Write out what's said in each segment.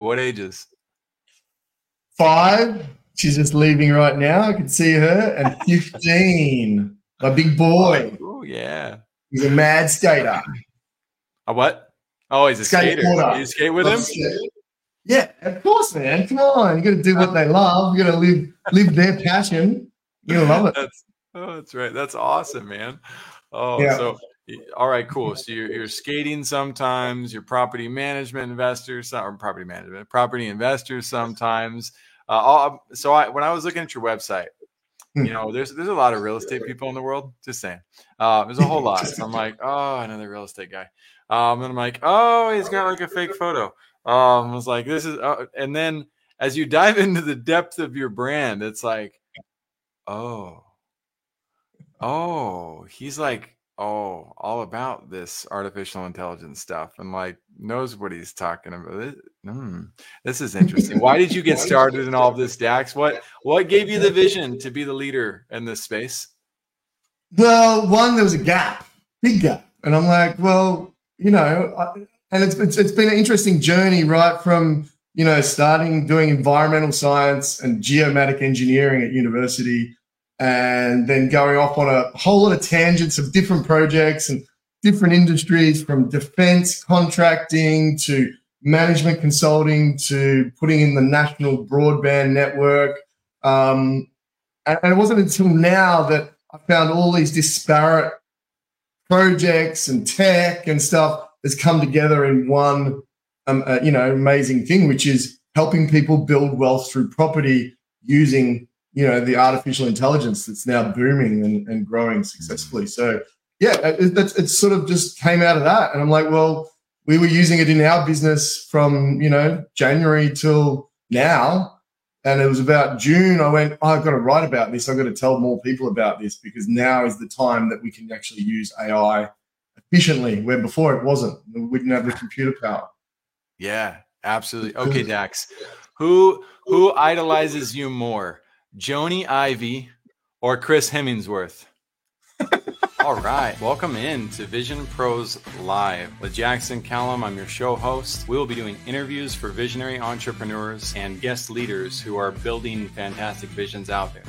What ages? Five. She's just leaving right now. I can see her. And 15. My big boy. Oh, yeah. He's a mad skater. A what? Oh, he's a skater. You skate with him? Yeah, of course, man. Come on. You gotta do what they love. You gotta live live their passion. You're gonna love it. That's, oh, that's right. That's awesome, man. Oh, yeah. so all right, cool. So you're, you're skating sometimes. You're property management investors, or property management, property investors sometimes. Uh, all, so I, when I was looking at your website, you hmm. know, there's there's a lot of real estate people in the world. Just saying, uh, there's a whole lot. So I'm like, oh, another real estate guy. Um, and I'm like, oh, he's got like a fake photo. Um, I was like, this is, uh, and then as you dive into the depth of your brand, it's like, oh, oh, he's like oh, all about this artificial intelligence stuff and like knows what he's talking about. Mm, this is interesting. Why did you get started in all this, Dax? What what gave you the vision to be the leader in this space? Well, one, there was a gap, big gap, and I'm like, well, you know, I, and it's, it's it's been an interesting journey, right? From you know, starting doing environmental science and geomatic engineering at university and then going off on a whole lot of tangents of different projects and different industries from defense contracting to management consulting to putting in the national broadband network. Um, and, it wasn't until now that I found all these disparate projects and tech and stuff has come together in one, um, uh, you know, amazing thing, which is helping people build wealth through property using you know the artificial intelligence that's now booming and, and growing successfully. Mm. So yeah, it, it, it sort of just came out of that, and I'm like, well, we were using it in our business from you know January till now, and it was about June. I went, oh, I've got to write about this. I've got to tell more people about this because now is the time that we can actually use AI efficiently, where before it wasn't. We didn't have the computer power. Yeah, absolutely. Okay, Dax, who who idolizes you more? Jony Ive or Chris Hemmingsworth. All right, welcome in to Vision Pros Live with Jackson Callum. I'm your show host. We will be doing interviews for visionary entrepreneurs and guest leaders who are building fantastic visions out there.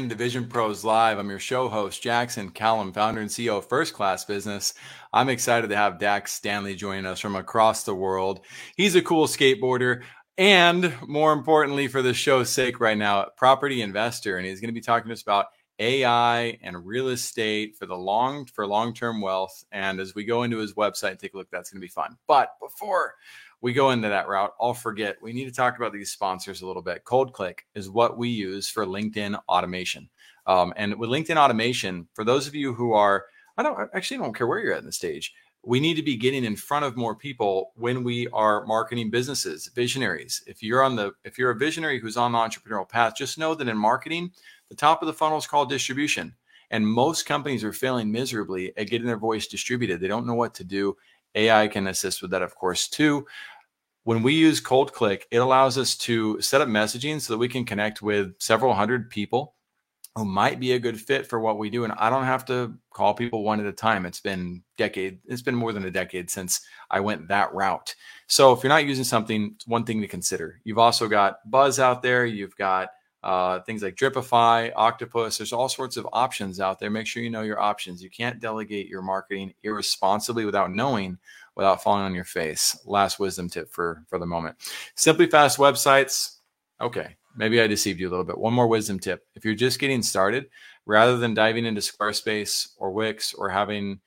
In Division Pros Live. I'm your show host, Jackson Callum, founder and CEO of First Class Business. I'm excited to have Dax Stanley join us from across the world. He's a cool skateboarder and, more importantly, for the show's sake right now, property investor. And he's going to be talking to us about AI and real estate for the long for long-term wealth. And as we go into his website, take a look. That's going to be fun. But before we go into that route, I'll forget. We need to talk about these sponsors a little bit. Cold Click is what we use for LinkedIn automation. Um, and with LinkedIn automation, for those of you who are, I don't actually don't care where you're at in the stage. We need to be getting in front of more people when we are marketing businesses, visionaries. If you're on the, if you're a visionary who's on the entrepreneurial path, just know that in marketing, the top of the funnel is called distribution. And most companies are failing miserably at getting their voice distributed. They don't know what to do. AI can assist with that, of course, too. When we use Cold Click, it allows us to set up messaging so that we can connect with several hundred people who might be a good fit for what we do. And I don't have to call people one at a time. It's been decade. It's been more than a decade since I went that route. So if you're not using something, it's one thing to consider. You've also got Buzz out there. You've got uh, things like Dripify, Octopus. There's all sorts of options out there. Make sure you know your options. You can't delegate your marketing irresponsibly without knowing, without falling on your face. Last wisdom tip for for the moment. Simply fast websites. Okay, maybe I deceived you a little bit. One more wisdom tip: if you're just getting started, rather than diving into Squarespace or Wix or having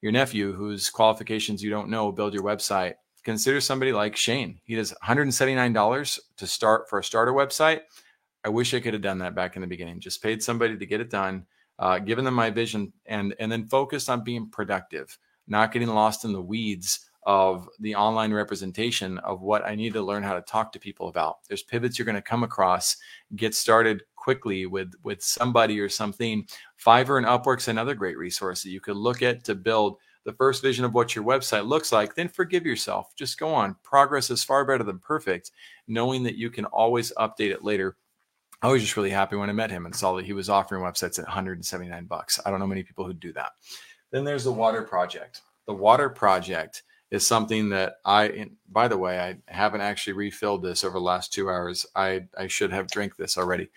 your nephew, whose qualifications you don't know, build your website, consider somebody like Shane. He does $179 to start for a starter website I wish I could have done that back in the beginning. Just paid somebody to get it done, uh, given them my vision, and and then focused on being productive, not getting lost in the weeds of the online representation of what I need to learn how to talk to people about. There's pivots you're going to come across. Get started quickly with with somebody or something. Fiverr and Upwork's another great resource that you could look at to build the first vision of what your website looks like, then forgive yourself. Just go on. Progress is far better than perfect, knowing that you can always update it later I was just really happy when I met him and saw that he was offering websites at 179 bucks. I don't know many people who do that. Then there's the Water Project. The Water Project is something that I, by the way, I haven't actually refilled this over the last two hours. I, I should have drank this already.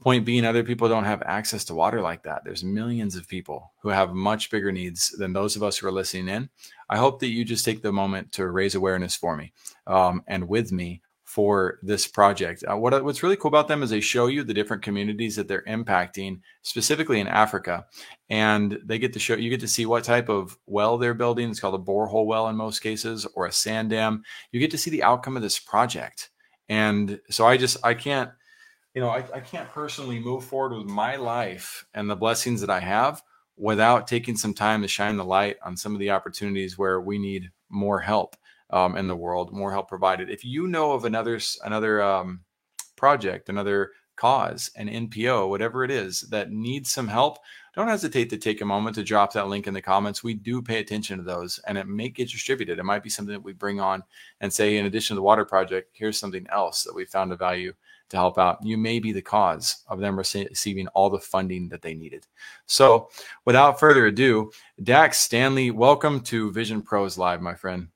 Point being, other people don't have access to water like that. There's millions of people who have much bigger needs than those of us who are listening in. I hope that you just take the moment to raise awareness for me um, and with me for this project. Uh, what, what's really cool about them is they show you the different communities that they're impacting, specifically in Africa, and they get to show you get to see what type of well they're building. It's called a borehole well in most cases, or a sand dam. You get to see the outcome of this project, and so I just I can't, you know, I, I can't personally move forward with my life and the blessings that I have without taking some time to shine the light on some of the opportunities where we need more help um, in the world, more help provided. If you know of another another um, project, another cause, an NPO, whatever it is that needs some help, don't hesitate to take a moment to drop that link in the comments. We do pay attention to those, and it may get distributed. It might be something that we bring on and say, in addition to the water project, here's something else that we found a value to help out. You may be the cause of them receiving all the funding that they needed. So, without further ado, Dax Stanley, welcome to Vision Pros Live, my friend.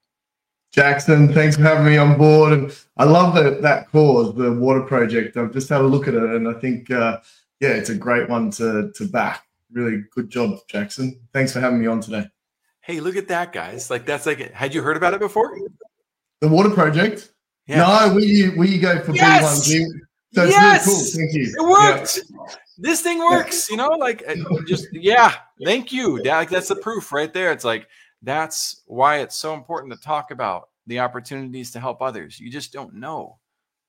Jackson, thanks for having me on board. And I love that that cause, the water project. I've just had a look at it, and I think, uh, yeah, it's a great one to to back. Really good job, Jackson. Thanks for having me on today. Hey, look at that, guys! Like that's like, had you heard about it before? The water project. Yeah. No, we we go for yes! B1G. So yes! really cool. Thank you. It worked. Yeah. This thing works, you know, like just yeah, thank you. Like that's the proof right there. It's like that's why it's so important to talk about the opportunities to help others. You just don't know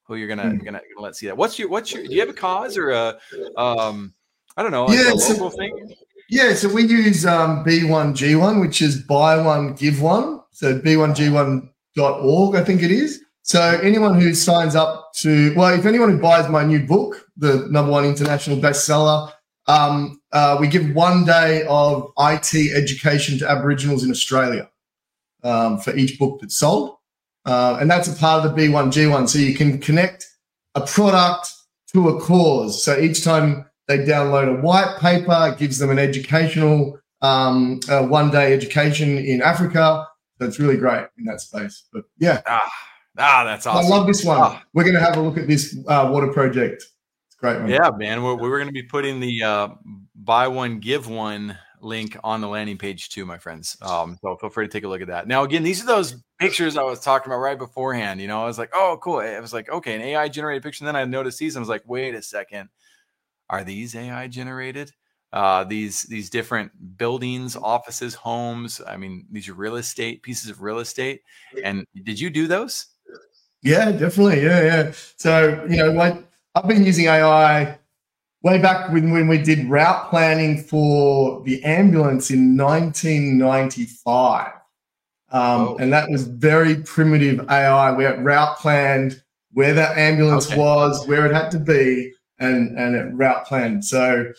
who you're gonna, mm. gonna, gonna let see that. What's your what's your do you have a cause or a um I don't know, like yeah, so, thing? Yeah, so we use um, B1G1, which is buy one, give one. So B1G1.org, I think it is. So anyone who signs up to, well, if anyone who buys my new book, the number one international bestseller, um, uh, we give one day of IT education to Aboriginals in Australia um, for each book that's sold. Uh, and that's a part of the B1G1. So you can connect a product to a cause. So each time they download a white paper, it gives them an educational um, uh, one day education in Africa. So it's really great in that space. But yeah. Ah, ah that's awesome. I love this one. Ah. We're going to have a look at this uh, water project Great. Yeah, man. We're, we're going to be putting the uh, buy one, give one link on the landing page too, my friends. Um, so feel free to take a look at that. Now, again, these are those pictures I was talking about right beforehand. You know, I was like, oh, cool. I was like, okay, an AI generated picture. And then I noticed these. And I was like, wait a second. Are these AI generated? Uh, these these different buildings, offices, homes. I mean, these are real estate pieces of real estate. And did you do those? Yeah, definitely. Yeah, yeah. So you know, like I've been using AI way back when, when we did route planning for the ambulance in 1995. Um, oh. And that was very primitive AI. We had route planned where that ambulance okay. was, where it had to be, and, and it route planned. So,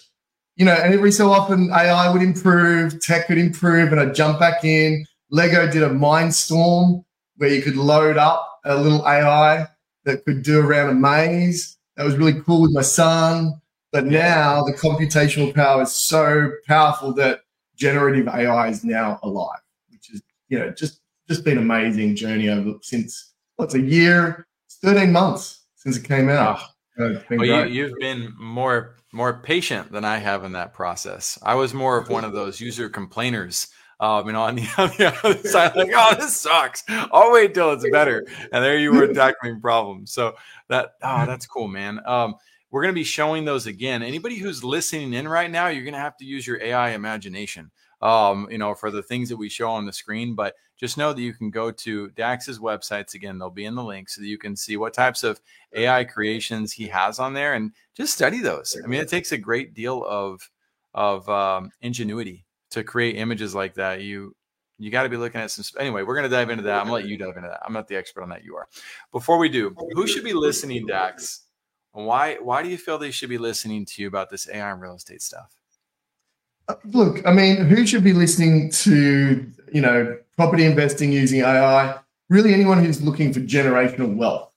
you know, and every so often AI would improve, tech would improve, and I'd jump back in. Lego did a Mindstorm where you could load up a little AI that could do around a maze. That was really cool with my son. But now the computational power is so powerful that generative AI is now alive, which is, you know, just just been amazing journey over since what's a year, it's 13 months since it came out. Ah. Well, you, have been more more patient than I have in that process. I was more of one of those user complainers. Um, know, on the, on the other side, like, oh, this sucks. I'll wait till it's better. And there you were tackling problems. So that oh, that's cool, man. Um, we're going to be showing those again. Anybody who's listening in right now, you're going to have to use your AI imagination. Um, you know, for the things that we show on the screen, but just know that you can go to Dax's websites again. They'll be in the link so that you can see what types of AI creations he has on there and just study those. I mean, it takes a great deal of of um, ingenuity to create images like that. You you got to be looking at some. Anyway, we're going to dive into that. I'm going to let you dive into that. I'm not the expert on that. You are. Before we do, who should be listening, Dax? Why why do you feel they should be listening to you about this AI and real estate stuff? Uh, look, I mean, who should be listening to you know property investing using AI? Really, anyone who's looking for generational wealth.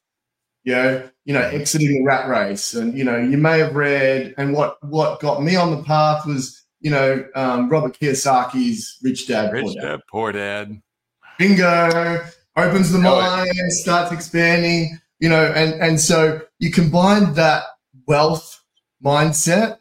You know, you know, exiting the rat race. And, you know, you may have read, and what, what got me on the path was, you know, um, Robert Kiyosaki's Rich Dad, Rich Poor Dad. Dad, Poor Dad. Bingo, opens the it. mind, starts expanding, you know, and, and so you combine that wealth mindset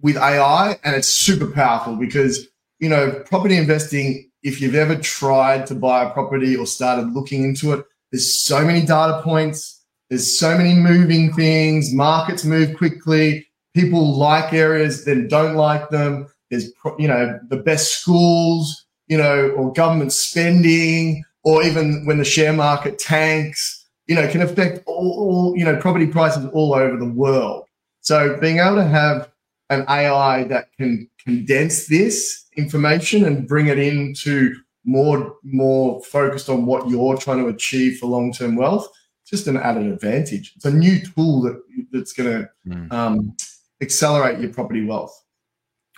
with AI and it's super powerful because, you know, property investing, if you've ever tried to buy a property or started looking into it, there's so many data points, there's so many moving things, markets move quickly, people like areas, then don't like them. There's, you know, the best schools, you know, or government spending, or even when the share market tanks, you know, can affect all, all you know, property prices all over the world. So being able to have an AI that can condense this information and bring it into more more focused on what you're trying to achieve for long-term wealth, just an added advantage. It's a new tool that that's going to Mm. um, accelerate your property wealth.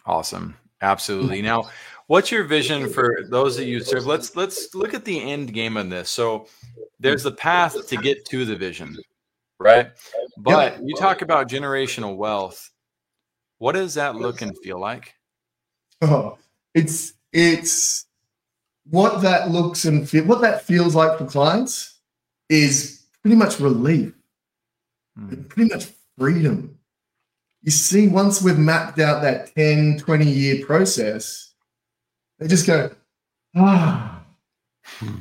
Awesome. Absolutely. Now, what's your vision for those that you serve? Let's let's look at the end game on this. So there's the path to get to the vision, right? But you talk about generational wealth. What does that look and feel like? Oh, it's it's what that looks and feel, what that feels like for clients is pretty much relief, Hmm. pretty much freedom. You see, once we've mapped out that 10, 20 year process, they just go, ah. Hmm.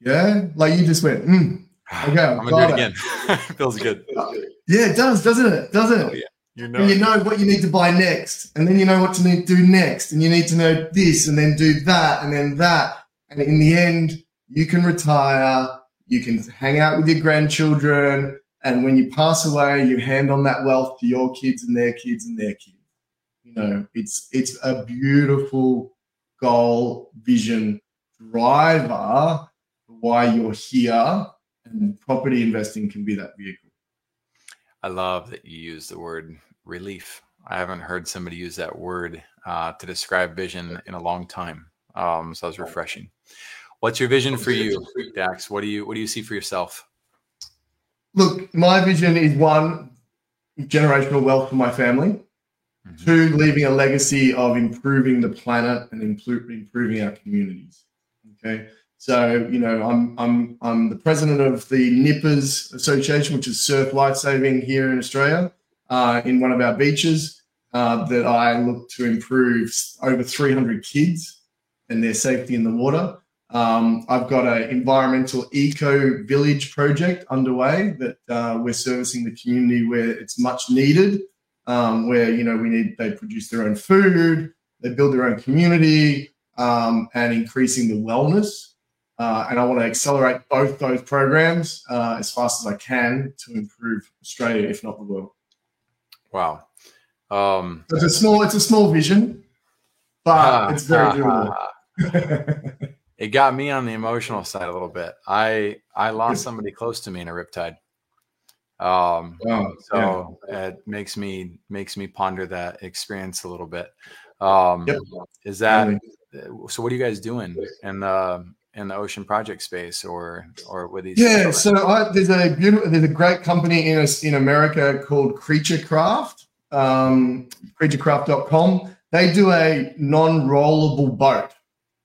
Yeah, like you just went, mm. Okay, I'm gonna do it it. again. Feels good. yeah, it does, doesn't it? Doesn't it? Oh, yeah. You know. And you know what you need to buy next, and then you know what to need to do next, and you need to know this, and then do that, and then that, and in the end, you can retire, you can hang out with your grandchildren, and when you pass away, you hand on that wealth to your kids and their kids and their kids. You know, it's it's a beautiful goal, vision, driver for why you're here, and property investing can be that vehicle. I love that you use the word relief. I haven't heard somebody use that word uh, to describe vision in a long time. Um, so that was refreshing. What's your vision for you, Dax? What do you what do you see for yourself? Look, my vision is one, generational wealth for my family. Mhm. Two, leaving a legacy of improving the planet and impro- improving our communities. Okay. So, you know, I'm I'm I'm the president of the Nippers Association, which is surf lifesaving here in Australia, uh, in one of our beaches. Uh, that I look to improve over 300 kids and their safety in the water. Um, I've got an environmental eco village project underway that uh, we're servicing the community where it's much needed. Um, where you know we need they produce their own food, they build their own community, um, and increasing the wellness. Uh, and I want to accelerate both those programs uh, as fast as I can to improve Australia, if not the world. Wow. Um, it's a small, it's a small vision, but ha, it's very ha, doable. It got me on the emotional side a little bit. I I lost somebody close to me in a riptide. Um, Wow, so it makes me makes me ponder that experience a little bit. Um, Yep. Is that so? What are you guys doing in the in the ocean project space, or or with these? Yeah, children? so I, there's a beautiful, there's a great company in us in America called Creature Craft, um, creaturecraft.com. They do a non-rollable boat.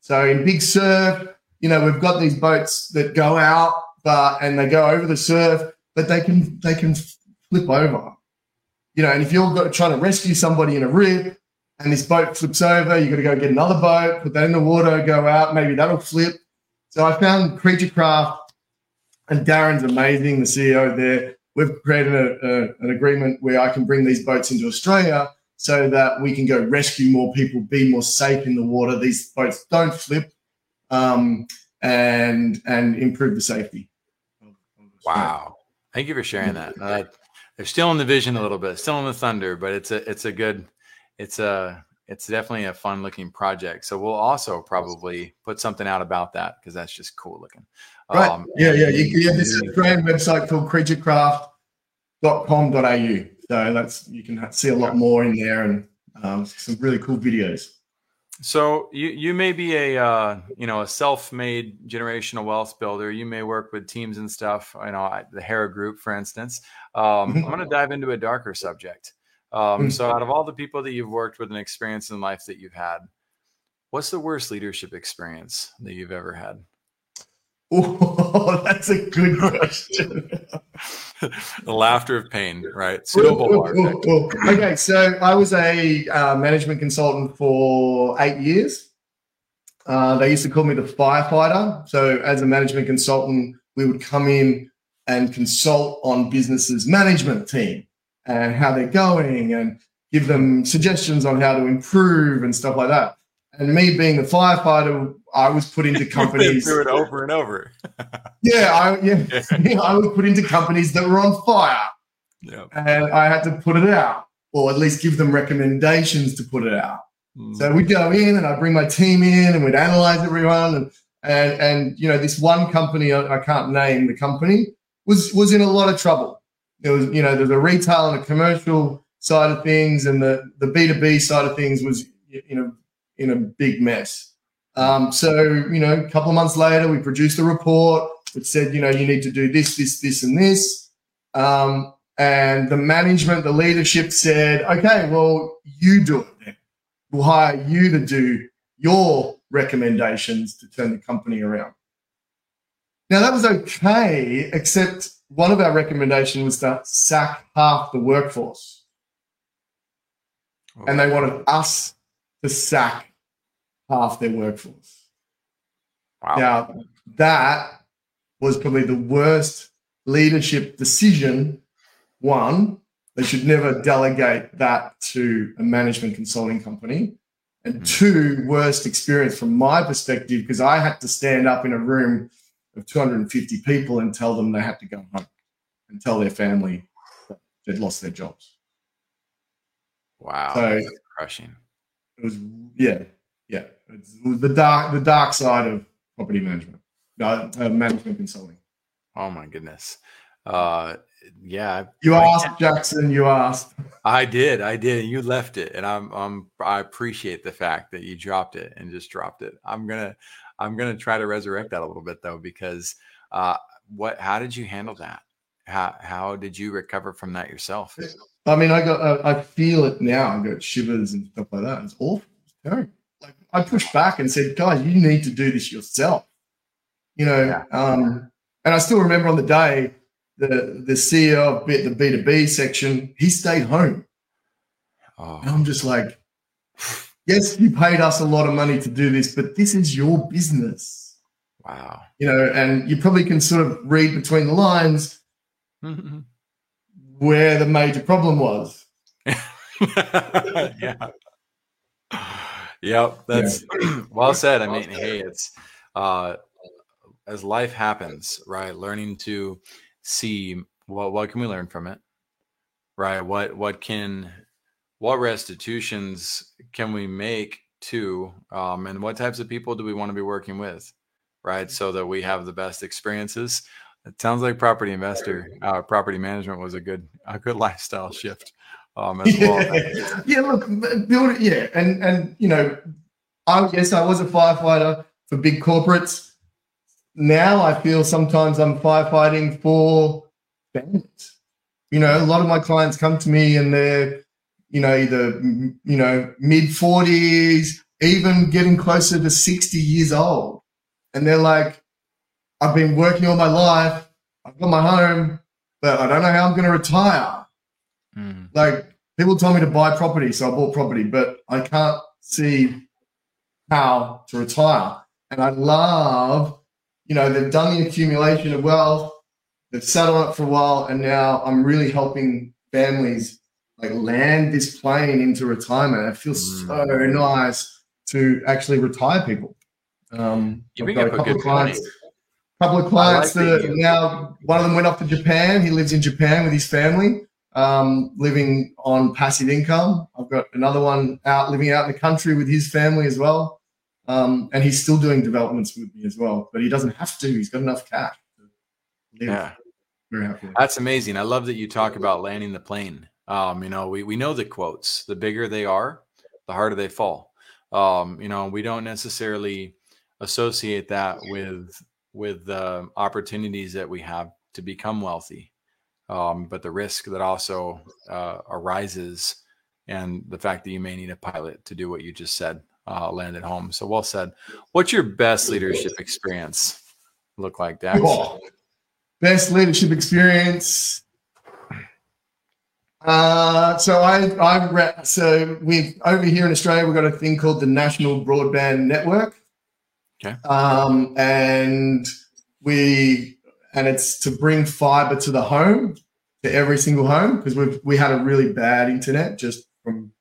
So in Big Surf, you know, we've got these boats that go out, but and they go over the surf, but they can they can flip over. You know, and if you're trying to rescue somebody in a rip and this boat flips over, you've got to go get another boat, put that in the water, go out, maybe that'll flip. So I found Creature Craft and Darren's amazing, the CEO there. We've created a, a, an agreement where I can bring these boats into Australia so that we can go rescue more people, be more safe in the water. These boats don't flip, um, and and improve the safety. Wow. Thank you for sharing that. Uh, they're still in the vision a little bit, still in the thunder, but it's a it's a good it's a it's definitely a fun looking project. So we'll also probably put something out about that because that's just cool looking. Right. Um, yeah, yeah. You, yeah, there's a great website called creaturecraft.com.au. So that's you can see a lot more in there and um, some really cool videos. So you you may be a uh, you know a self-made generational wealth builder. You may work with teams and stuff. You know the Hara Group, for instance. Um, I'm Mhm. going to dive into a darker subject. Um, Mm. so out of all the people that you've worked with and experience in life that you've had, what's the worst leadership experience that you've ever had? Oh, that's a good question. the laughter of pain, right? Suitable bar. okay, so I was a uh, management consultant for eight years. Uh, they used to call me the firefighter. So, as a management consultant, we would come in and consult on businesses' management team and how they're going and give them suggestions on how to improve and stuff like that. And me being the firefighter, I was put into companies. through it over and over. Yeah, I, yeah, I was put into companies that were on fire Yeah. and I had to put it out, or at least give them recommendations to put it out. Mm. So we'd go in, and I'd bring my team in, and we'd analyze everyone, and and and you know this one company I, I can't name the company was was in a lot of trouble. It was you know there's a retail and a commercial side of things, and the the B two B side of things was you know in a big mess. Um, so you know a couple of months later, we produced a report that said you know you need to do this, this, this, and this. Um, and the management, the leadership said, okay, well, you do it then. We'll hire you to do your recommendations to turn the company around. Now, that was okay, except one of our recommendations was to sack half the workforce. And they wanted us to sack half their workforce. wow. Now, that was probably the worst leadership decision. One, they should never delegate that to a management consulting company. And Mhm. two, worst experience from my perspective, because I had to stand up in a room of 250 people and tell them they had to go home and tell their family that they'd lost their jobs. Wow. So- crushing. It was, yeah, yeah. It's, the dark, the dark side of property management, uh, uh, management consulting. Oh my goodness. Uh, yeah, You I asked Jackson. You asked. I did. I did. You left it, and I'm. I'm. I appreciate the fact that you dropped it and just dropped it. I'm gonna. I'm gonna try to resurrect that a little bit though, because uh, what? How did you handle that? How How did you recover from that yourself? I mean, I got. I, I feel it now. I got shivers and stuff like that. It's awful. It's terrible. Like I pushed back and said, "Guys, you need to do this yourself." You know. Yeah. Um, and I still remember on the day the the CEO of the B two B section, he stayed home. Oh, And I'm just like, yes, you paid us a lot of money to do this, but this is your business. wow. You know, and you probably can sort of read between the lines where the major problem was. yeah. Yep, that's well said. I mean, hey, it's uh as life happens, right? Learning to see what what can we learn from it? Right? What what can what restitutions can we make to um and what types of people do we want to be working with? Right? So that we have the best experiences. It sounds like property investor, uh, property management was a good a good lifestyle shift um as well. Yeah. yeah, look, build it. Yeah, and and you know, I yes, I was a firefighter for big corporates. Now I feel sometimes I'm firefighting for families. You know, a lot of my clients come to me and they're, you know, either you know mid forties, even getting closer to sixty years old, and they're like, I've been working all my life. I've got my home, but I don't know how I'm going to retire Mm. like people told me to buy property, so I bought property, but I can't see how to retire. And I love, you know, they've done the accumulation of wealth, they've sat on it for a while, and now I'm really helping families like land this plane into retirement. It feels so Mm. nice to actually retire people. Um, You I've bring got up a good clients, point. couple of clients like that that are you- now one of them went off to Japan. He lives in Japan with his family, um, living on passive income. I've got another one out living out in the country with his family as well. Um, and he's still doing developments with me as well, but he doesn't have to. He's got enough cash to live. Yeah. Very happy. That's amazing. I love that you talk about landing the plane. Um, you know, we, we know the quotes. The bigger they are, the harder they fall. Um, you know, we don't necessarily associate that with with the opportunities that we have to become wealthy, um, but the risk that also uh, arises, and the fact that you may need a pilot to do what you just said, uh, land at home. So well said. What's your best leadership experience look like, Dax? Oh, best leadership experience. Uh, so I, I, so we've over here in Australia, we've got a thing called the National Broadband Network. Okay. Um, and we, and it's to bring fiber to the home, to every single home, because we we had a really bad internet just from,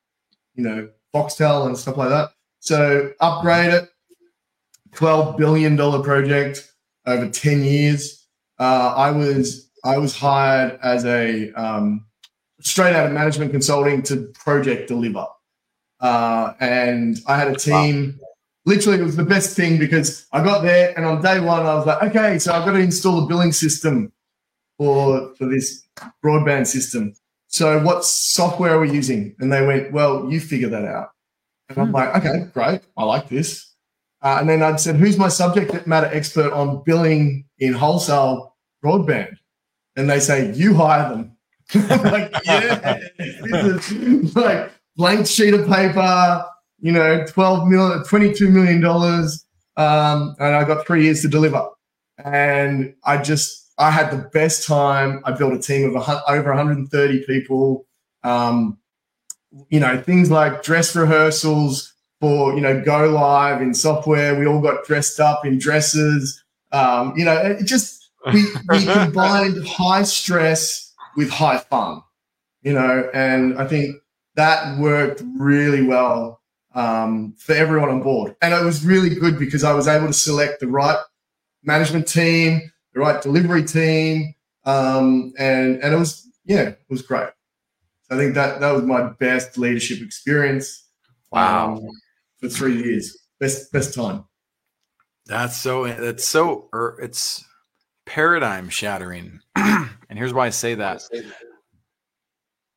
you know, Foxtel and stuff like that. So upgrade it, twelve billion dollar project over ten years. Uh, I was I was hired as a um, straight out of management consulting to project deliver. Uh, and I had a team. Wow. Literally, it was the best thing because I got there and on day one, I was like, okay, so I've got to install a billing system for, for this broadband system. So, what software are we using? And they went, well, you figure that out. And I'm hmm. like, okay, great. I like this. Uh, and then I'd said, who's my subject matter expert on billing in wholesale broadband? And they say, you hire them. like, yeah, like blank sheet of paper, you know, 12 million, 22 million dollars. Um, and I got three years to deliver. And I just, I had the best time. I built a team of a, over 130 people. Um, you know, things like dress rehearsals for, you know, go live in software. We all got dressed up in dresses. Um, you know, it just, we, we combined high stress with high fun, you know, and I think that worked really well um, for everyone on board. And it was really good because I was able to select the right management team, the right delivery team, um, and and it was yeah, it was great. So I think that that was my best leadership experience. Wow, um, for three years, best best time. That's so that's so er, it's paradigm shattering. and here's why I say that.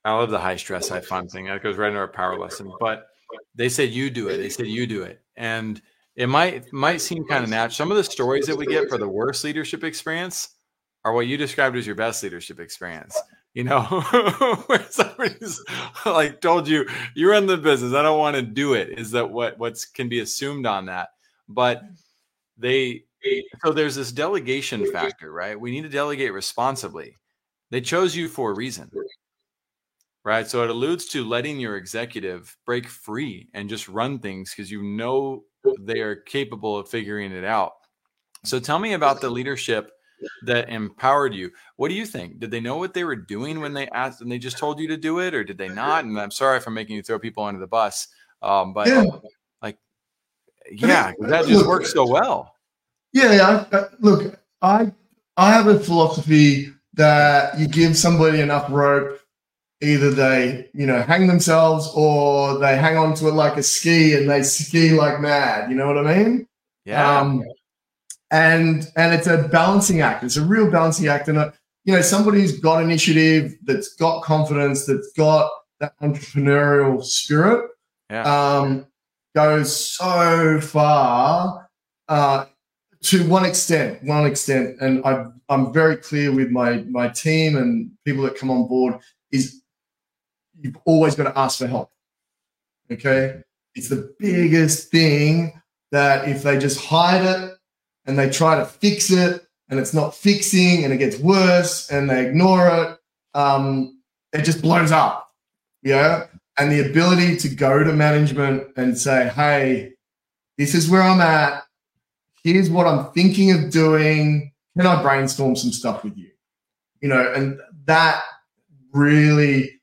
I love the high stress, high fun thing. That goes right into our power lesson. But they said you do it. They said you do it. And it might might seem kind of natural. Some of the stories that we get for the worst leadership experience are what you described as your best leadership experience. You know, where somebody's like told you you run the business. I don't want to do it. Is that what what's can be assumed on that? But they so there's this delegation factor, right? We need to delegate responsibly. They chose you for a reason, right? So it alludes to letting your executive break free and just run things because you know they are capable of figuring it out. So tell me about the leadership that empowered you. What do you think? Did they know what they were doing when they asked and they just told you to do it, or did they not? And I'm sorry for making you throw people under the bus, um, but yeah. like, yeah, that just works so well. Yeah, I, I, look, I I have a philosophy that you give somebody enough rope, either they you know hang themselves or they hang on to it like a ski and they ski like mad. You know what I mean? Yeah. Um, and and it's a balancing act. It's a real balancing act, and uh, you know somebody who's got initiative, that's got confidence, that's got that entrepreneurial spirit, yeah. um, goes so far uh, to one extent, one extent, and I, I'm very clear with my my team and people that come on board is you've always got to ask for help. Okay, it's the biggest thing that if they just hide it and they try to fix it and it's not fixing and it gets worse and they ignore it, um, it just blows up. Yeah, and the ability to go to management and say, "Hey, this is where I'm at here's what I'm thinking of doing. Can I brainstorm some stuff with you? You know, and that really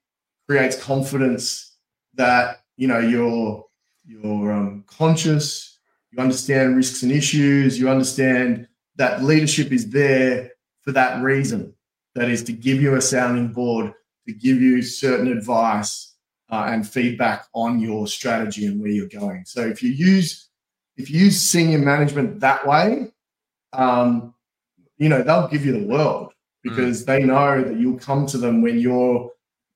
creates confidence that, you know, you're you're um, conscious, you understand risks and issues, you understand that leadership is there for that reason. That is to give you a sounding board, to give you certain advice uh, and feedback on your strategy and where you're going. So if you use if you use senior management that way, um, you know, they'll give you the world because mm. they know that you'll come to them when you're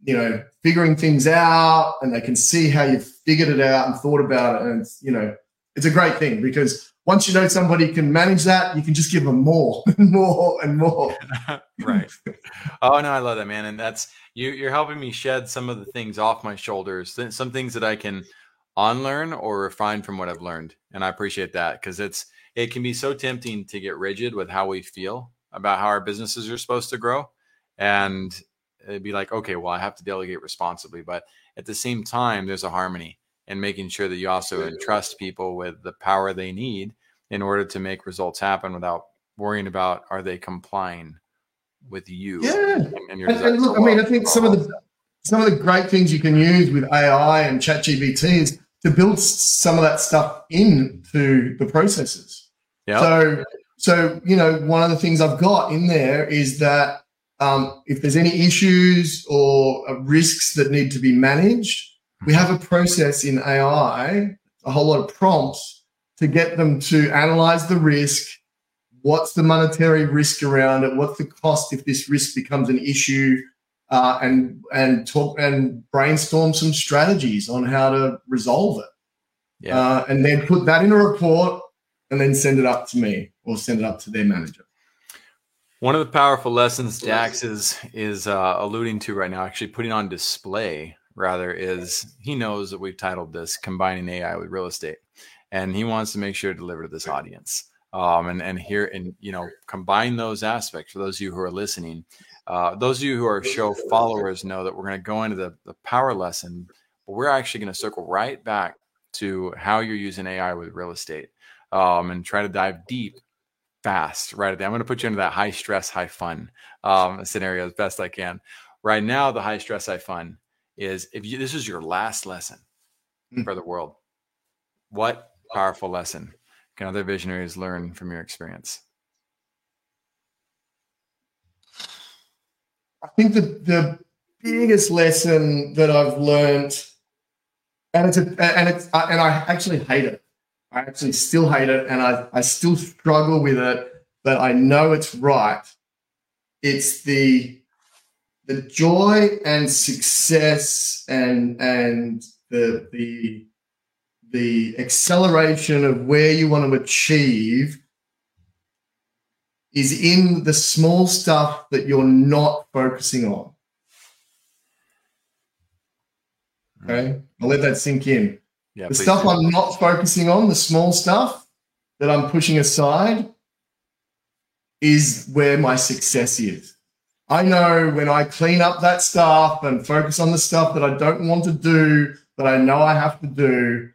you know, figuring things out and they can see how you've figured it out and thought about it. And you know, it's a great thing because once you know somebody can manage that, you can just give them more and more and more. right. Oh no, I love that, man. And that's you you're helping me shed some of the things off my shoulders, some things that I can unlearn or refine from what I've learned. And I appreciate that because it's it can be so tempting to get rigid with how we feel about how our businesses are supposed to grow. And it'd be like, okay, well, I have to delegate responsibly. But at the same time, there's a harmony in making sure that you also entrust people with the power they need in order to make results happen without worrying about are they complying with you. Yeah. And, and, and look, I mean, I think some of the some of the great things you can use with AI and ChatGPT is to build some of that stuff into the processes. Yeah. So so you know, one of the things I've got in there is that um, if there's any issues or uh, risks that need to be managed, we have a process in AI, a whole lot of prompts to get them to analyze the risk. What's the monetary risk around it? What's the cost if this risk becomes an issue? Uh, and and talk and brainstorm some strategies on how to resolve it. Yeah. Uh, and then put that in a report and then send it up to me or send it up to their manager. One of the powerful lessons Dax is is uh, alluding to right now, actually putting on display rather, is he knows that we've titled this "Combining AI with Real Estate," and he wants to make sure to deliver to this audience. Um, and and here and you know combine those aspects for those of you who are listening. Uh, those of you who are show followers know that we're going to go into the, the power lesson, but we're actually going to circle right back to how you're using AI with real estate um, and try to dive deep fast right at the I'm going to put you into that high stress, high fun um, scenario as best I can. Right now, the high stress, high fun is if you, this is your last lesson mm. for the world, what powerful lesson can other visionaries learn from your experience? I think the, the biggest lesson that I've learned, and it's a, and it's and I actually hate it, I actually still hate it and I, I still struggle with it, but I know it's right. It's the the joy and success and and the the the acceleration of where you want to achieve is in the small stuff that you're not focusing on. Okay, I'll let that sink in. Yeah, the stuff do. I'm not focusing on, the small stuff that I'm pushing aside, is where my success is. I know when I clean up that stuff and focus on the stuff that I don't want to do, but I know I have to do,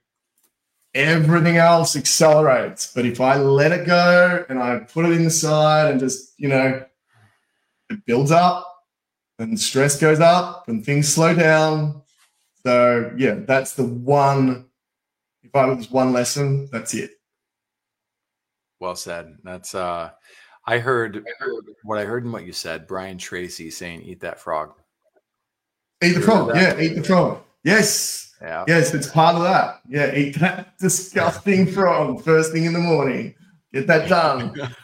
everything else accelerates. But if I let it go and I put it in the side and just, you know, it builds up and stress goes up and things slow down. So, yeah, that's the one if I was one lesson, that's it. Well said. That's uh I heard, I heard what I heard in what you said, Brian Tracy saying eat that frog. Eat the frog, yeah, eat the frog. Yes. Yeah. Yes, it's part of that. Yeah, eat that disgusting frog first thing in the morning. Get that done.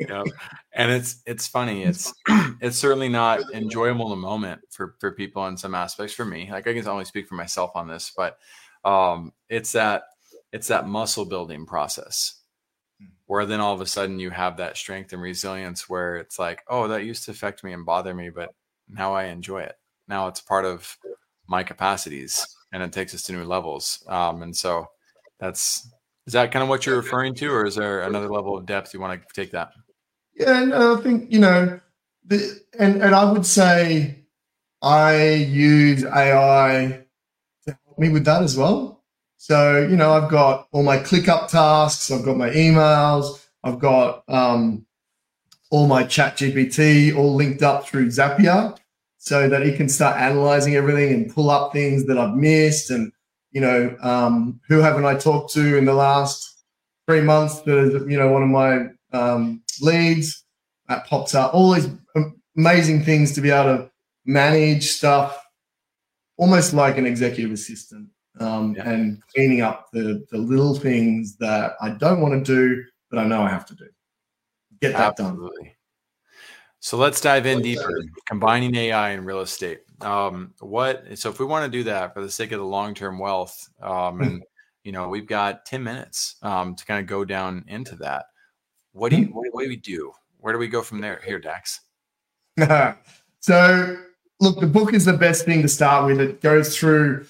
yep. And it's it's funny. It's it's certainly not enjoyable in the moment for for people in some aspects. For me, like I can only speak for myself on this, but um, it's that it's that muscle building process hmm. where then all of a sudden you have that strength and resilience where it's like oh that used to affect me and bother me but now i enjoy it. Now it's part of my capacities and it takes us to new levels um, and so that's is that kind of what you're referring to or is there another level of depth you want to take that? Yeah no, i think you know the, and and i would say i use ai me with that as well. So, you know, I've got all my ClickUp tasks, I've got my emails, I've got um, all my ChatGPT all linked up through Zapier so that he can start analyzing everything and pull up things that I've missed. And, you know, um, who haven't I talked to in the last three months that is, you know, one of my um, leads that pops up. All these amazing things to be able to manage stuff almost like an executive assistant um, yeah. and cleaning up the, the little things that I don't want to do, but I know I have to do. Get that Absolutely. done. So let's dive in deeper. Combining AI and real estate. Um, what? So if we want to do that for the sake of the long term wealth, um, and you know, we've got ten minutes um, to kind of go down into that. What do you? What, what do we do? Where do we go from there? Here, Dax. so look, the book is the best thing to start with. It goes through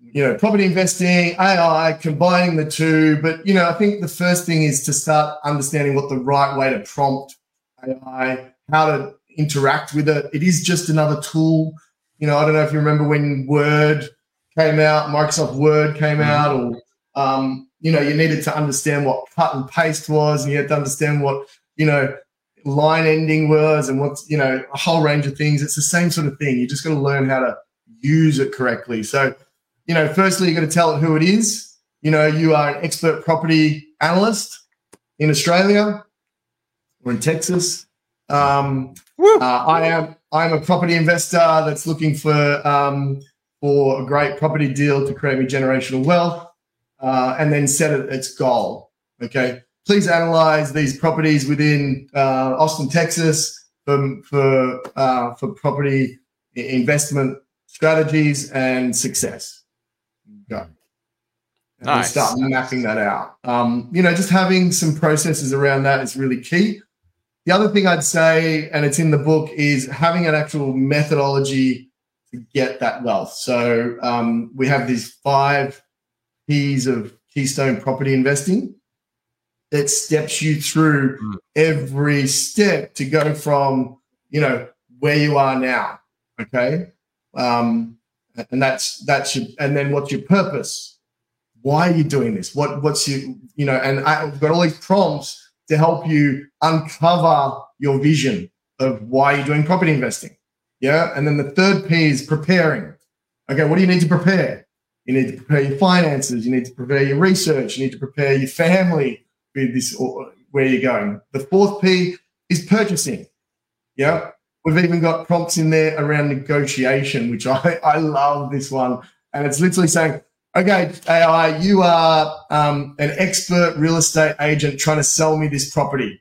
you know, property investing, AI, combining the two. But, you know, I think the first thing is to start understanding what the right way to prompt AI, how to interact with it. It is just another tool. You know, I don't know if you remember when Word came out, Microsoft Word came mm-hmm. out, or, um, you know, you needed to understand what cut and paste was, and you had to understand what, you know, line ending words and what's, you know, a whole range of things. It's the same sort of thing. You just got to learn how to use it correctly. So, you know, firstly, you got to tell it who it is. You know, you are an expert property analyst in Australia or in Texas. Um, uh, I am I'm a property investor that's looking for um, for a great property deal to create me generational wealth, uh, and then set it its goal. Okay, please analyze these properties within uh, Austin, Texas, for for uh, for property investment strategies and success go. And nice. start mapping that out. Um, you know, just having some processes around that is really key. The other thing I'd say, and it's in the book, is having an actual methodology to get that wealth. So um, we have these five P's of keystone property investing that steps you through mm. every step to go from, you know, where you are now. Okay. Um, and that's that's your and then what's your purpose why are you doing this what what's your you know and i've got all these prompts to help you uncover your vision of why you're doing property investing yeah and then the third p is preparing okay what do you need to prepare you need to prepare your finances you need to prepare your research you need to prepare your family with this where you're going the fourth p is purchasing yeah We've even got prompts in there around negotiation, which I, I love this one. And it's literally saying, okay, AI, you are um, an expert real estate agent trying to sell me this property.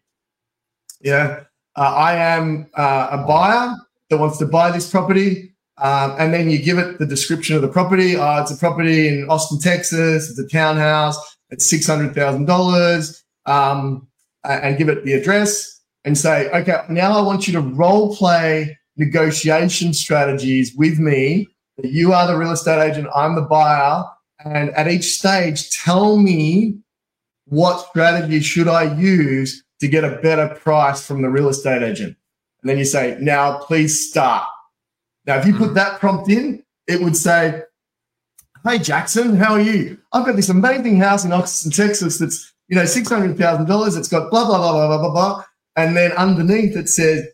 Yeah. Uh, I am uh, a buyer that wants to buy this property. Um, and then you give it the description of the property. Uh, it's a property in Austin, Texas. It's a townhouse. It's $600,000 um, and give it the address and say, okay, now I want you to role play negotiation strategies with me. You are the real estate agent, I'm the buyer. And at each stage, tell me what strategy should I use to get a better price from the real estate agent. And then you say, now please start. Now, if you put that prompt in, it would say, Hey Jackson, how are you? I've got this amazing house in Austin, Texas that's, you know, $600,000. It's got blah, blah, blah, blah, blah, blah, blah. And then underneath it says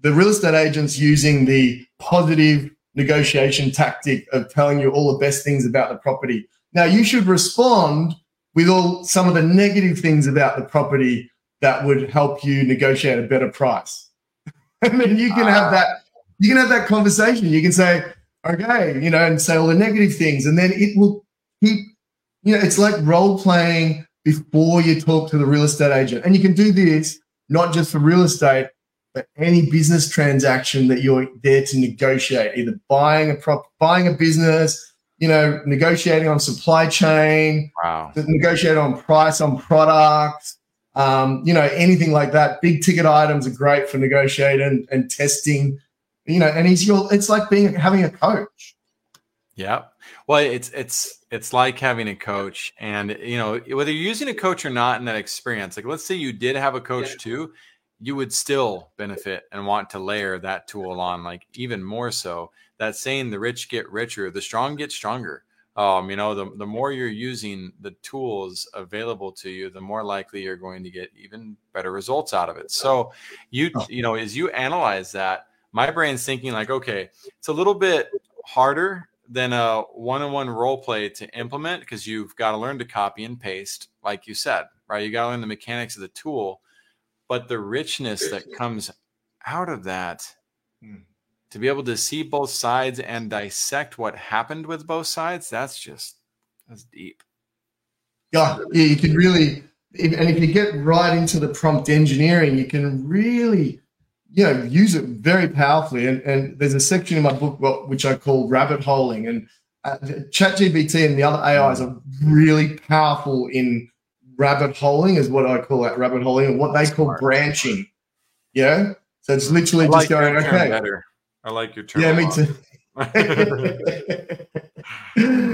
the real estate agent's using the positive negotiation tactic of telling you all the best things about the property. Now you should respond with all some of the negative things about the property that would help you negotiate a better price. and then you can have that you can have that conversation. You can say, okay, you know, and say all the negative things, and then it will keep, you know, it's like role playing before you talk to the real estate agent. And you can do this not just for real estate, but any business transaction that you're there to negotiate, either buying a prop, buying a business, you know, negotiating on supply chain, wow. negotiating on price on products, um, you know, anything like that. Big ticket items are great for negotiating and, and testing, you know, and he's your, it's like being having a coach. Yeah. Well, it's it's it's like having a coach, and you know whether you're using a coach or not in that experience. Like, let's say you did have a coach yeah. too, you would still benefit and want to layer that tool on, like even more so. That saying, "The rich get richer, the strong get stronger." Um, you know, the the more you're using the tools available to you, the more likely you're going to get even better results out of it. So, you oh. you know, as you analyze that, my brain's thinking like, okay, it's a little bit harder than a one-on-one role play to implement because you've got to learn to copy and paste, like you said, right? You got to learn the mechanics of the tool, but the richness that comes out of that hmm. to be able to see both sides and dissect what happened with both sides, that's just that's deep. Yeah, yeah, you can really, and if you get right into the prompt engineering, you can really you know, use it very powerfully. And, and there's a section in my book which I call rabbit holing. And uh, ChatGPT and the other AIs are really powerful in rabbit holing, is what I call that rabbit holing, and what they call branching. Yeah. So it's literally like just going, okay. Better. I like your term. Yeah, me too.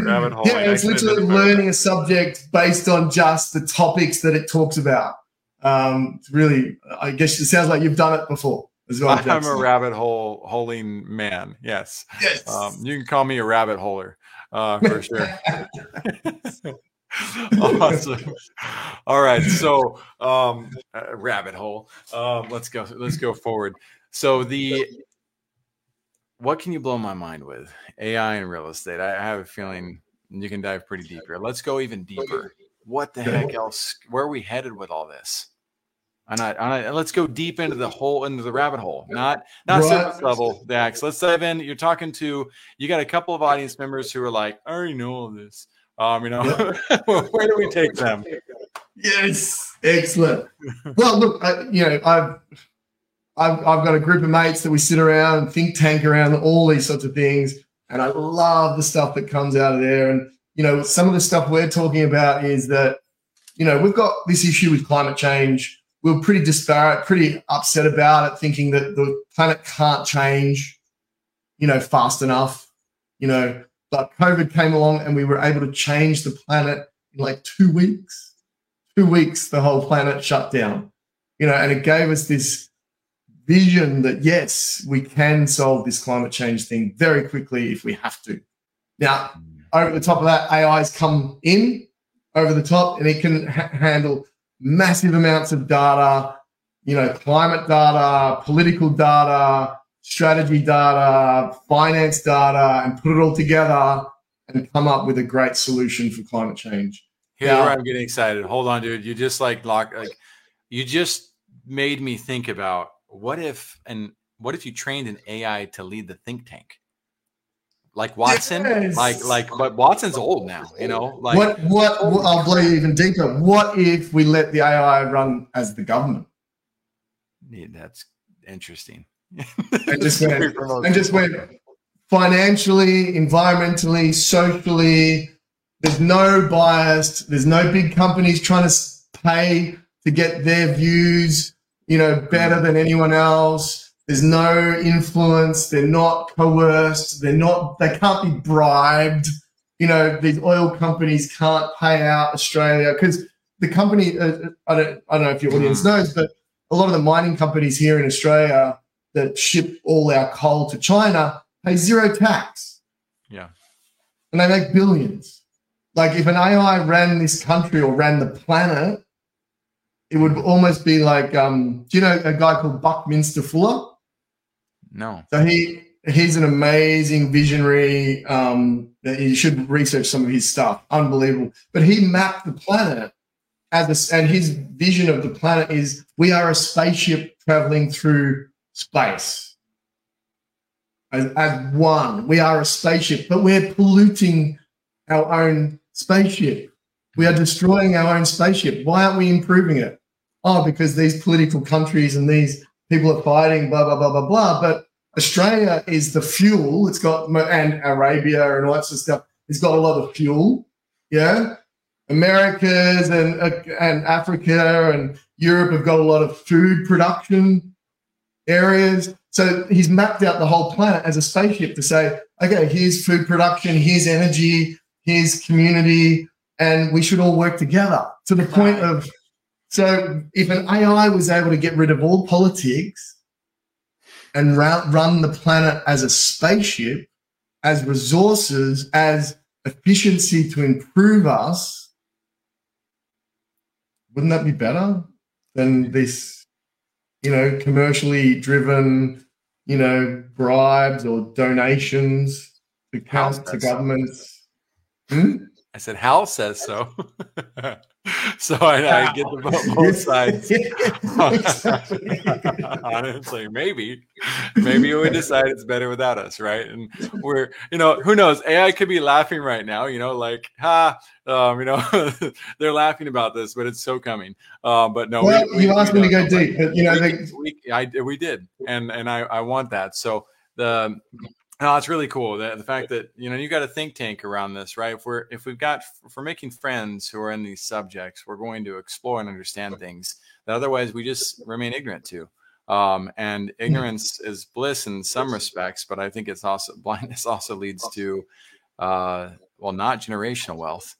rabbit hole. Yeah, it's literally learning a subject based on just the topics that it talks about. Um, it's really, I guess it sounds like you've done it before. I'm a rabbit hole holing man. Yes. Yes. Um, you can call me a rabbit holer uh, for sure. awesome. All right. So, um, uh, rabbit hole. Um, let's go. Let's go forward. So the what can you blow my mind with AI and real estate? I have a feeling you can dive pretty deep here. Let's go even deeper. What the heck else? Where are we headed with all this? And I, I, let's go deep into the hole, into the rabbit hole, not not right. surface level, Dax. Let's dive in. You're talking to you got a couple of audience members who are like, I already know all this. Um, you know, where do we take them? Yes, excellent. well, look, I, you know, I've, I've I've got a group of mates that we sit around and think tank around all these sorts of things, and I love the stuff that comes out of there. And you know, some of the stuff we're talking about is that, you know, we've got this issue with climate change we were pretty disparate, pretty upset about it, thinking that the planet can't change, you know, fast enough, you know. But COVID came along and we were able to change the planet in like two weeks. Two weeks, the whole planet shut down, you know, and it gave us this vision that yes, we can solve this climate change thing very quickly if we have to. Now, over the top of that, AI's come in over the top and it can ha- handle massive amounts of data, you know, climate data, political data, strategy data, finance data, and put it all together and come up with a great solution for climate change. Here's now, where I'm getting excited. Hold on, dude. You just like lock like you just made me think about what if and what if you trained an AI to lead the think tank? Like Watson, yes. like like but Watson's old now, you know. Like what what I'll blow you even deeper. What if we let the AI run as the government? Yeah, that's interesting. and just went and just went financially, environmentally, socially. There's no bias. There's no big companies trying to pay to get their views, you know, better mm. than anyone else there's no influence. They're not coerced. They're not, they can't be bribed. You know, these oil companies can't pay out Australia because the company, uh, I, don't, I don't know if your audience hmm. knows, but a lot of the mining companies here in Australia that ship all our coal to China pay zero tax. Yeah. And they make billions. Like if an AI ran this country or ran the planet, it would almost be like, um, do you know a guy called Buckminster Fuller? No. So he he's an amazing visionary. Um, you should research some of his stuff. Unbelievable. But he mapped the planet as a, and his vision of the planet is we are a spaceship traveling through space. As, as one, we are a spaceship, but we're polluting our own spaceship. We are destroying our own spaceship. Why aren't we improving it? Oh, because these political countries and these people are fighting, blah, blah, blah, blah, blah. But Australia is the fuel. It's got, and Arabia and all that sort of stuff. It's got a lot of fuel. Yeah. Americas and, uh, and Africa and Europe have got a lot of food production areas. So he's mapped out the whole planet as a spaceship to say, okay, here's food production, here's energy, here's community, and we should all work together to the point of so if an AI was able to get rid of all politics and run the planet as a spaceship, as resources, as efficiency to improve us, wouldn't that be better than this, you know, commercially driven, you know, bribes or donations to, to governments? Hmm? I said, Hal says so. so I, I, get the both sides. Honestly, maybe, maybe we decide it's better without us, right? And we're, you know, who knows? AI could be laughing right now, you know, like, ha, um, you know, they're laughing about this, but it's so coming. Uh, but no, well, we, you we, asked me to go deep, but you know, we, they- we, I, we did, and and I, I want that. So the no, it's really cool. The, the fact that you know you got a think tank around this, right? If we're if we've got if we're making friends who are in these subjects, we're going to explore and understand things that otherwise we just remain ignorant to. Um, and ignorance is bliss in some respects, but I think it's also blindness also leads to uh, well, not generational wealth.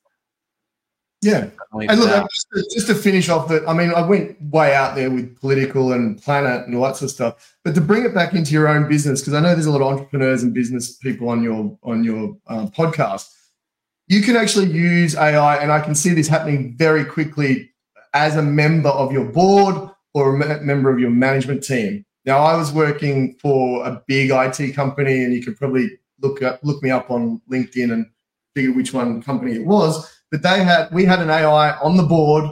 Yeah. And look, just to, just to, finish off that, I mean, I went way out there with political and planet and all that sort of stuff, but to bring it back into your own business, because I know there's a lot of entrepreneurs and business people on your on your uh, podcast, you can actually use AI, and I can see this happening very quickly as a member of your board or a member of your management team. Now, I was working for a big IT company, and you could probably look up, look me up on LinkedIn and figure which one company it was but they had we had an AI on the board.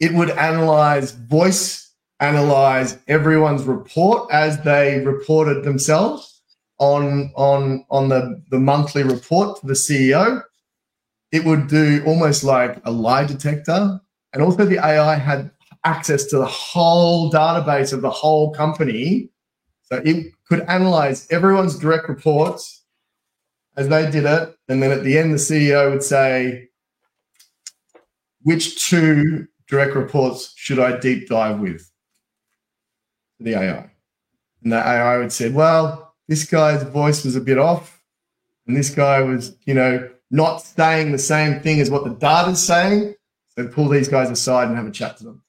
It would analyze voice, analyze everyone's report as they reported themselves on on on the, the monthly report to the CEO. It would do almost like a lie detector. And also the AI had access to the whole database of the whole company. So it could analyze everyone's direct reports as they did it. And then at the end, the CEO would say, which two direct reports should I deep dive with? The AI. And the AI would say, well, this guy's voice was a bit off. And this guy was, you know, not saying the same thing as what the data's saying. So pull these guys aside and have a chat to them.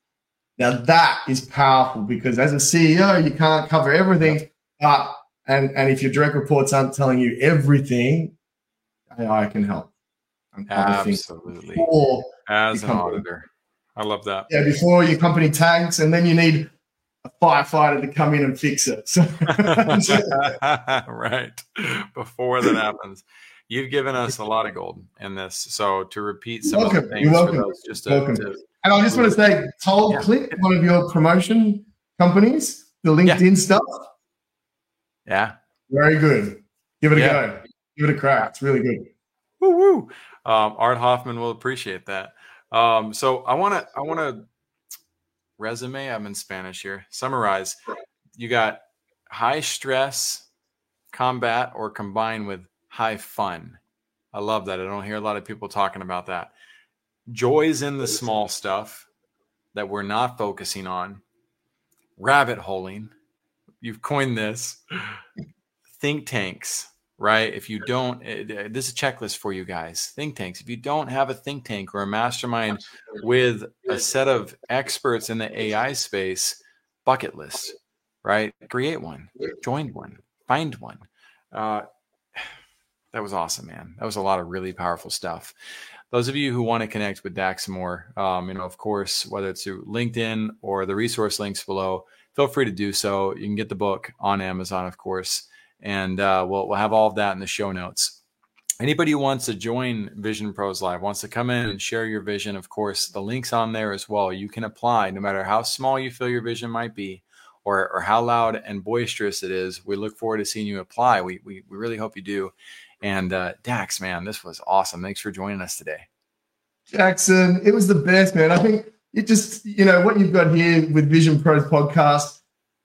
Now that is powerful because as a CEO, you can't cover everything, but and, and if your direct reports aren't telling you everything, AI can help. Absolutely. As an auditor. I love that. Yeah, before your company tanks, and then you need a firefighter to come in and fix it. So right. Before that happens. You've given us a lot of gold in this. So to repeat some welcome. of the things You're welcome. Those, just to, welcome. To, and I just want to say, Told yeah. Click, one of your promotion companies, the LinkedIn yeah. stuff. Yeah. Very good. Give it a yeah. go. Give it a crack. It's really good. Woo woo. Um, Art Hoffman will appreciate that. Um, so I want to I want to resume. I'm in Spanish here. Summarize. You got high stress combat or combined with high fun. I love that. I don't hear a lot of people talking about that. Joys in the small stuff that we're not focusing on. Rabbit holing. You've coined this. Think tanks right? If you don't, eh, this is a checklist for you guys. Think tanks. If you don't have a think tank or a mastermind with a set of experts in the AI space, bucket list, right? Create one, join one, find one. Uh, that was awesome, man. That was a lot of really powerful stuff. Those of you who want to connect with Dax more, um, you know, of course, whether it's through LinkedIn or the resource links below, feel free to do so. You can get the book on Amazon, of course and uh, we'll we'll have all of that in the show notes. Anybody who wants to join Vision Pros Live wants to come in and share your vision. Of course, the links on there as well. You can apply no matter how small you feel your vision might be, or or how loud and boisterous it is. We look forward to seeing you apply. We we, we really hope you do. And uh, Dax, man, this was awesome. Thanks for joining us today. Jackson, it was the best, man. I think it just, you know, what you've got here with Vision Pros podcast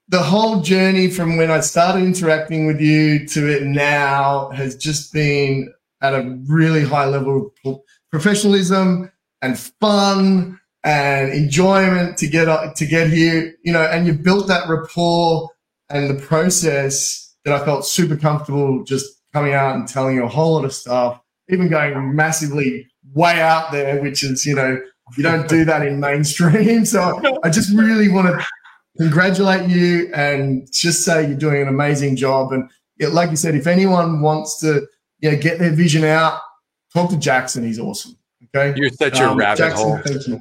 the whole journey from when I started interacting with you to it now has just been at a really high level of professionalism and fun and enjoyment to get up, to get here, you know, and you built that rapport and the process that I felt super comfortable just coming out and telling you a whole lot of stuff, even going massively way out there, which is, you know, you don't do that in mainstream. So I just really want to congratulate you and just say you're doing an amazing job. And like you said, if anyone wants to you know, get their vision out, talk to Jackson. He's awesome. Okay. You're such a um, rabbit Jackson, hole.